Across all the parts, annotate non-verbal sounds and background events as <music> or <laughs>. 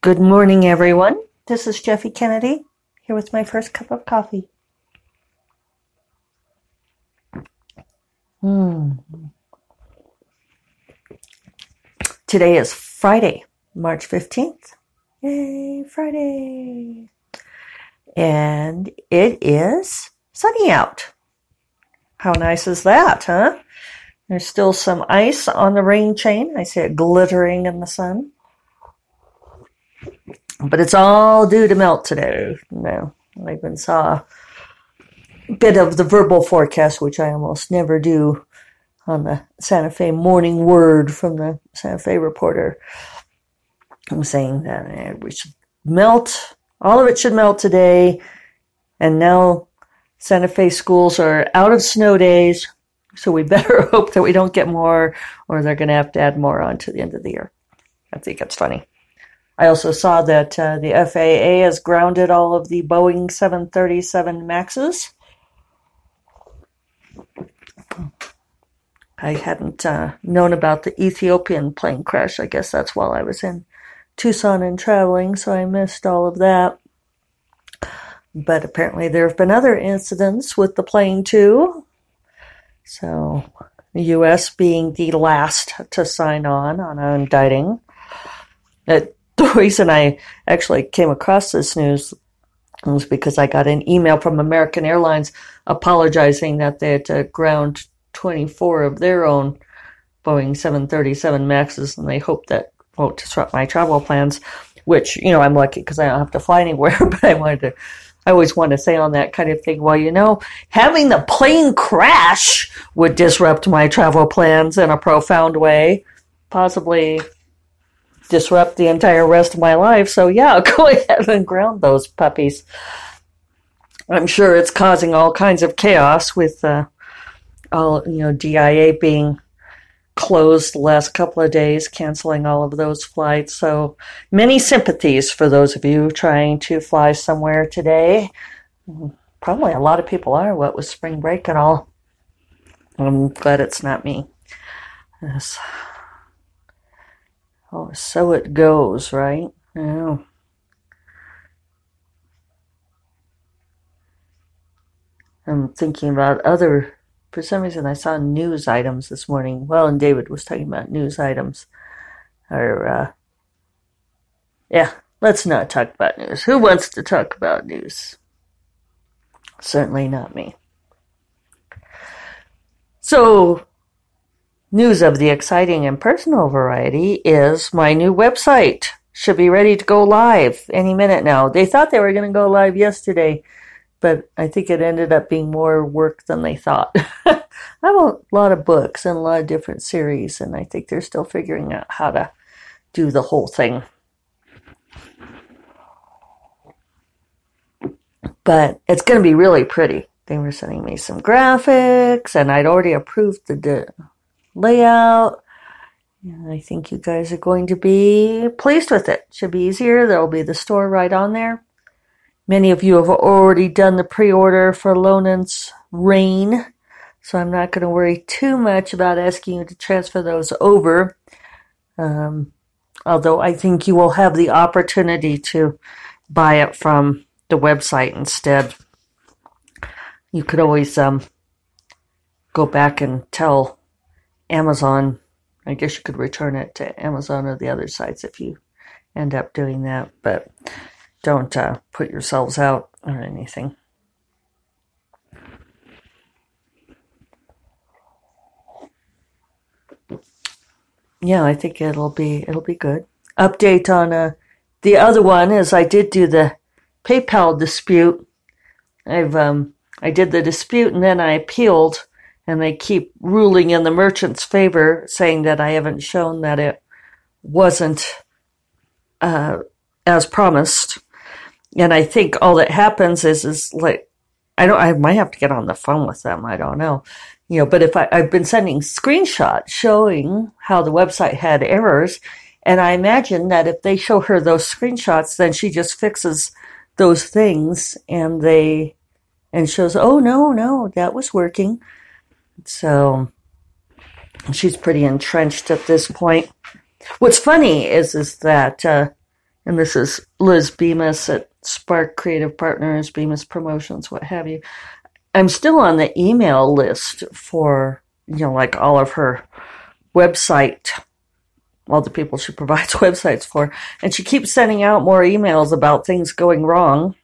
Good morning, everyone. This is Jeffe Kennedy here with my first cup of coffee. Hmm. Today is Friday, March 15th. Yay, Friday. And it is sunny out. How nice is that, huh? There's still some ice on the rain chain. I see it glittering in the sun. But it's all due to melt today. No, I even saw a bit of the verbal forecast, which I almost never do on the Santa Fe Morning Word from the Santa Fe Reporter. I'm saying that eh, we should melt, all of it should melt today. And now Santa Fe schools are out of snow days, so we <laughs> better hope that we don't get more, or they're going to have to add more on to the end of the year. I think that's funny. I also saw that uh, the FAA has grounded all of the Boeing 737 Maxes. I hadn't uh, known about the Ethiopian plane crash. I guess that's while I was in Tucson and traveling, so I missed all of that. But apparently, there have been other incidents with the plane too. So, the U.S. being the last to sign on on indicting. It the reason I actually came across this news was because I got an email from American Airlines apologizing that they had to ground 24 of their own Boeing 737 Maxes, and they hope that won't disrupt my travel plans. Which you know I'm lucky because I don't have to fly anywhere, <laughs> but I wanted to. I always want to say on that kind of thing. Well, you know, having the plane crash would disrupt my travel plans in a profound way, possibly disrupt the entire rest of my life. So yeah, <laughs> go ahead and ground those puppies. I'm sure it's causing all kinds of chaos with uh, all you know DIA being closed the last couple of days, canceling all of those flights. So many sympathies for those of you trying to fly somewhere today. Probably a lot of people are, what with spring break and all. I'm glad it's not me. Yes. Oh, so it goes, right? Yeah. I'm thinking about other. For some reason, I saw news items this morning. Well, and David was talking about news items. Or, uh, yeah, let's not talk about news. Who wants to talk about news? Certainly not me. So, News of the exciting and personal variety is my new website. Should be ready to go live any minute now. They thought they were going to go live yesterday, but I think it ended up being more work than they thought. <laughs> I have a lot of books and a lot of different series, and I think they're still figuring out how to do the whole thing. But it's going to be really pretty. They were sending me some graphics, and I'd already approved the layout. I think you guys are going to be pleased with it. Should be easier. There will be the store right on there. Many of you have already done the pre-order for Lonen's Rain, so I'm not going to worry too much about asking you to transfer those over. Um, although I think you will have the opportunity to buy it from the website instead. You could always um, go back and tell Amazon. I guess you could return it to Amazon or the other sites if you end up doing that, but don't uh, put yourselves out or anything. Yeah, I think it'll be it'll be good. Update on uh, the other one is I did do the PayPal dispute. I've um, I did the dispute and then I appealed and they keep ruling in the merchant's favor, saying that I haven't shown that it wasn't uh, as promised. And I think all that happens is is like I don't I might have to get on the phone with them. I don't know. You know, but if I, I've been sending screenshots showing how the website had errors, and I imagine that if they show her those screenshots, then she just fixes those things and they and shows, oh no, no, that was working. So she's pretty entrenched at this point. What's funny is is that uh, and this is Liz Bemis at Spark Creative Partners, Bemis Promotions, what have you. I'm still on the email list for, you know, like all of her website, all the people she <laughs> provides websites for. And she keeps sending out more emails about things going wrong.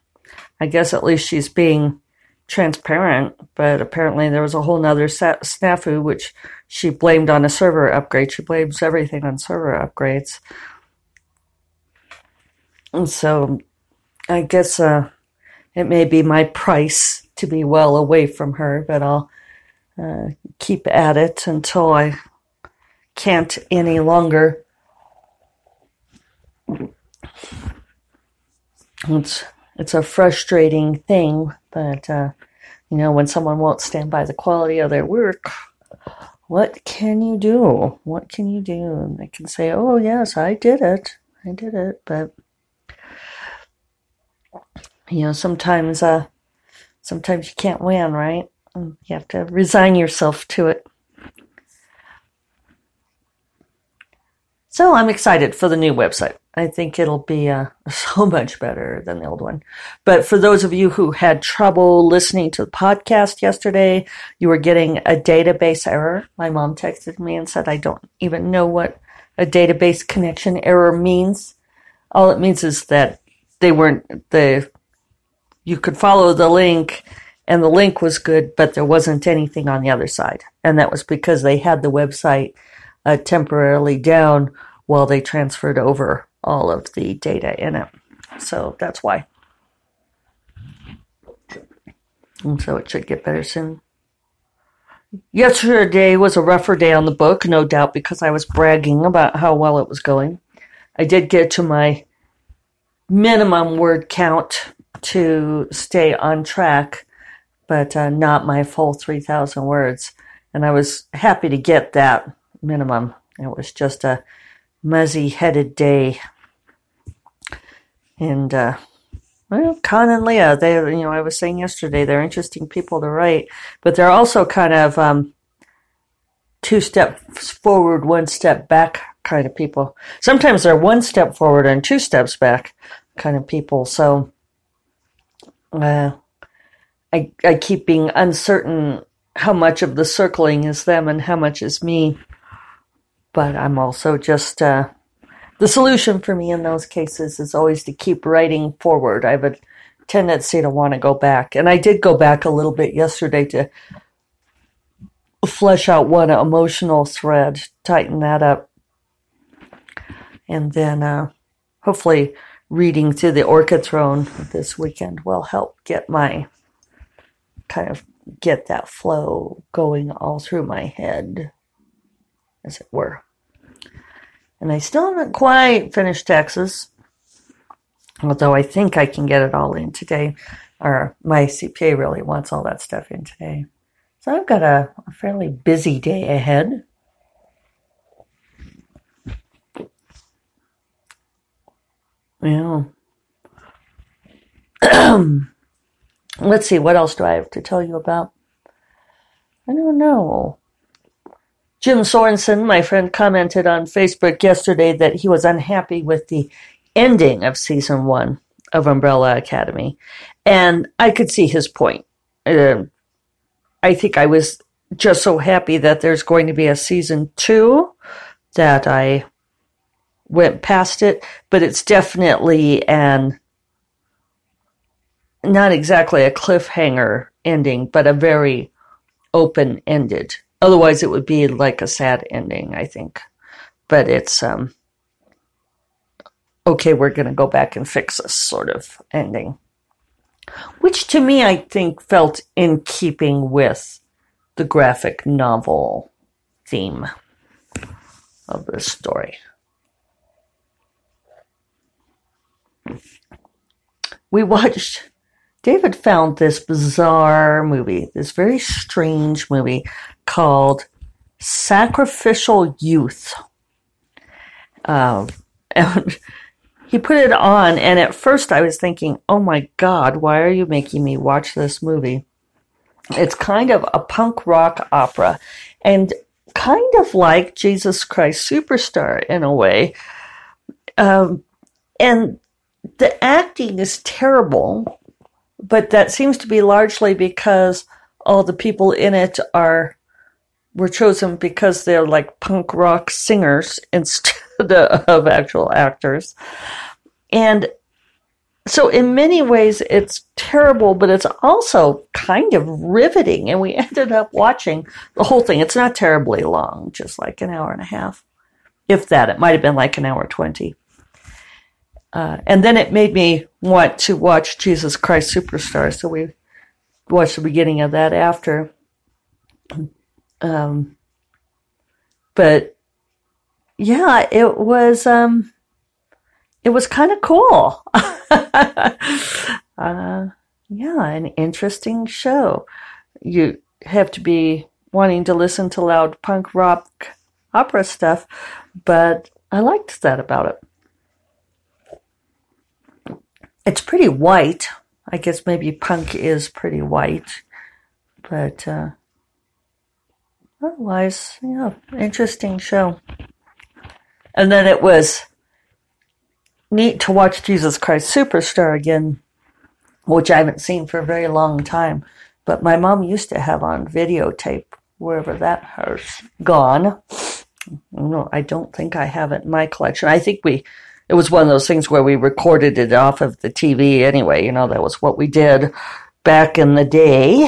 I guess at least she's being transparent, but apparently there was a whole nother snafu, which she blamed on a server upgrade. She blames everything on server upgrades. And so I guess uh, it may be my price to be well away from her, but I'll uh, keep at it until I can't any longer. It's it's a frustrating thing, but uh, you know when someone won't stand by the quality of their work, what can you do? What can you do? And they can say, "Oh yes, I did it, I did it," but you know sometimes uh sometimes you can't win, right? You have to resign yourself to it. So I'm excited for the new website. I think it'll be uh, <laughs> so much better than the old one. But for those of you who had trouble listening to the podcast yesterday, you were getting a database error. My mom texted me and said, I don't even know what a database connection error means. All it means is that they weren't the you could follow the link and the link was good, but there wasn't anything on the other side. And that was because they had the website uh, temporarily down while they transferred over all of the data in it. So that's why. And so it should get better soon. Yesterday was a rougher day on the book, no doubt because I was bragging about how well it was going. I did get to my minimum word count to stay on track, but uh, not my full 3,000 words. And I was happy to get that minimum. It was just a muzzy headed day. And, uh, well, Con and Leah, they, you know, I was saying yesterday, they're interesting people to write, but they're also kind of um, two steps forward, one step back kind of people. Sometimes they're one step forward and two steps back kind of people. So uh, I, I keep being uncertain how much of the circling is them and how much is me. But I'm also just, uh, the solution for me in those cases is always to keep writing forward. I have a tendency to want to go back. And I did go back a little bit yesterday to flesh out one emotional thread, tighten that up. And then uh, hopefully reading through the Orchid Throne this weekend will help get my kind of get that flow going all through my head, as it were. And I still haven't quite finished Texas, although I think I can get it all in today. Or my CPA really wants all that stuff in today. So I've got a, a fairly busy day ahead. Yeah. <clears throat> Let's see, what else do I have to tell you about? I don't know. Jim Sorensen, my friend, commented on Facebook yesterday that he was unhappy with the ending of season one of Umbrella Academy. And I could see his point. Uh, I think I was just so happy that there's going to be a season two that I went past it, but it's definitely an not exactly a cliffhanger ending, but a very open ended. Otherwise, it would be like a sad ending, I think. But it's um, okay. We're going to go back and fix this sort of ending, which to me I think felt in keeping with the graphic novel theme of the story. we watched David found this bizarre movie, this very strange movie called Sacrificial Youth. Um, <laughs> and he put it on, and at first I was thinking, oh my God, why are you making me watch this movie? It's kind of a punk rock opera and kind of like Jesus Christ Superstar in a way. Um, and the acting is terrible, but that seems to be largely because all the people in it are were chosen because they're like punk rock singers <laughs> instead of actual actors. And so in many ways it's terrible, but it's also kind of riveting. And we <laughs> ended up watching the whole thing. It's not terribly long, just like an hour and a half. If that, it might have been like an hour 20. Uh, and then it made me want to watch Jesus Christ Superstar. So we watched the beginning of that after. Um, but yeah, it was, um, it was kind of cool. <laughs> uh, yeah, an interesting show. You have to be wanting to listen to loud punk rock opera stuff, but I liked that about it. It's pretty white. I guess maybe punk is pretty white, but uh, otherwise, yeah, interesting show. And then it was neat to watch Jesus Christ Superstar again, which I haven't seen for a very long time. But my mom used to have on videotape wherever that has gone. No, I don't think I have it in my collection. I think we it was one of those things where we recorded it off of the TV anyway. You know, that was what we did back in the day.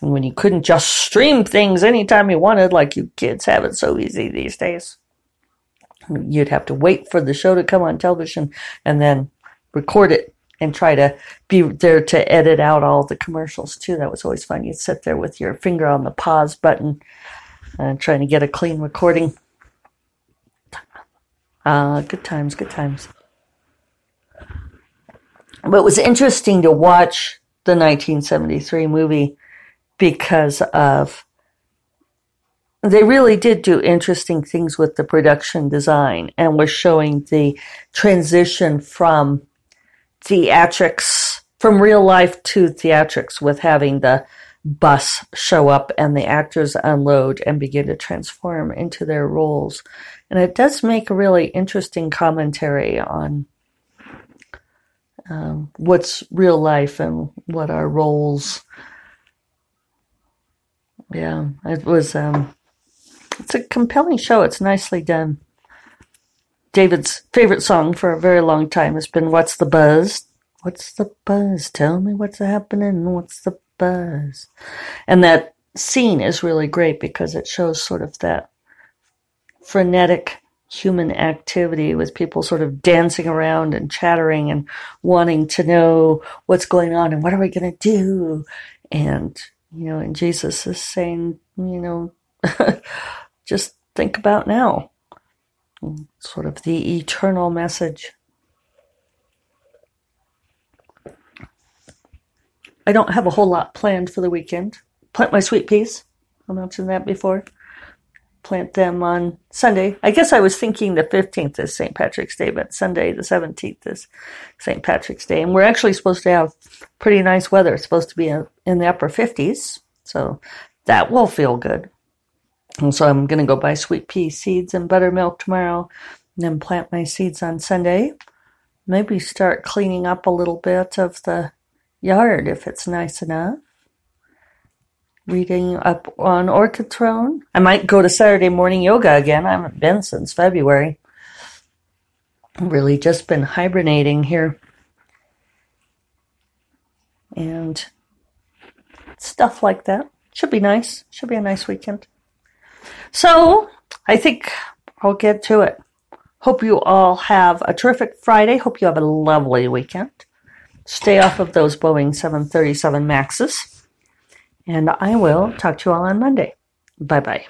When you couldn't just stream things anytime you wanted, like you kids have it so easy these days. You'd have to wait for the show to come on television and then record it and try to be there to edit out all the commercials too. That was always fun. You'd sit there with your finger on the pause button and trying to get a clean recording. Uh, good times, good times. But it was interesting to watch the 1973 movie because of they really did do interesting things with the production design and was showing the transition from theatrics from real life to theatrics with having the bus show up and the actors unload and begin to transform into their roles and it does make a really interesting commentary on um, what's real life and what our roles. Yeah, it was. Um, it's a compelling show. It's nicely done. David's favorite song for a very long time has been "What's the Buzz." What's the buzz? Tell me what's happening. What's the buzz? And that scene is really great because it shows sort of that frenetic human activity with people sort of dancing around and chattering and wanting to know what's going on and what are we going to do and you know and jesus is saying you know <laughs> just think about now. Sort of the eternal message. I don't have a whole lot planned for the weekend. Plant my sweet peas. I mentioned that before plant them on Sunday. I guess I was thinking the 15th is St. Patrick's Day, but Sunday the 17th is St. Patrick's Day. And we're actually supposed to have pretty nice weather. It's supposed to be in the upper 50s. So that will feel good. And so I'm going to go buy sweet pea seeds and buttermilk tomorrow and then plant my seeds on Sunday. Maybe start cleaning up a little bit of the yard if it's nice enough reading up on Orchid Throne. I might go to Saturday morning yoga again. I haven't been since February. Really just been hibernating here. And stuff like that. Should be nice. Should be a nice weekend. So, I think I'll get to it. Hope you all have a terrific Friday. Hope you have a lovely weekend. Stay off of those Boeing 737 Maxes. And I will talk to you all on Monday. Bye bye.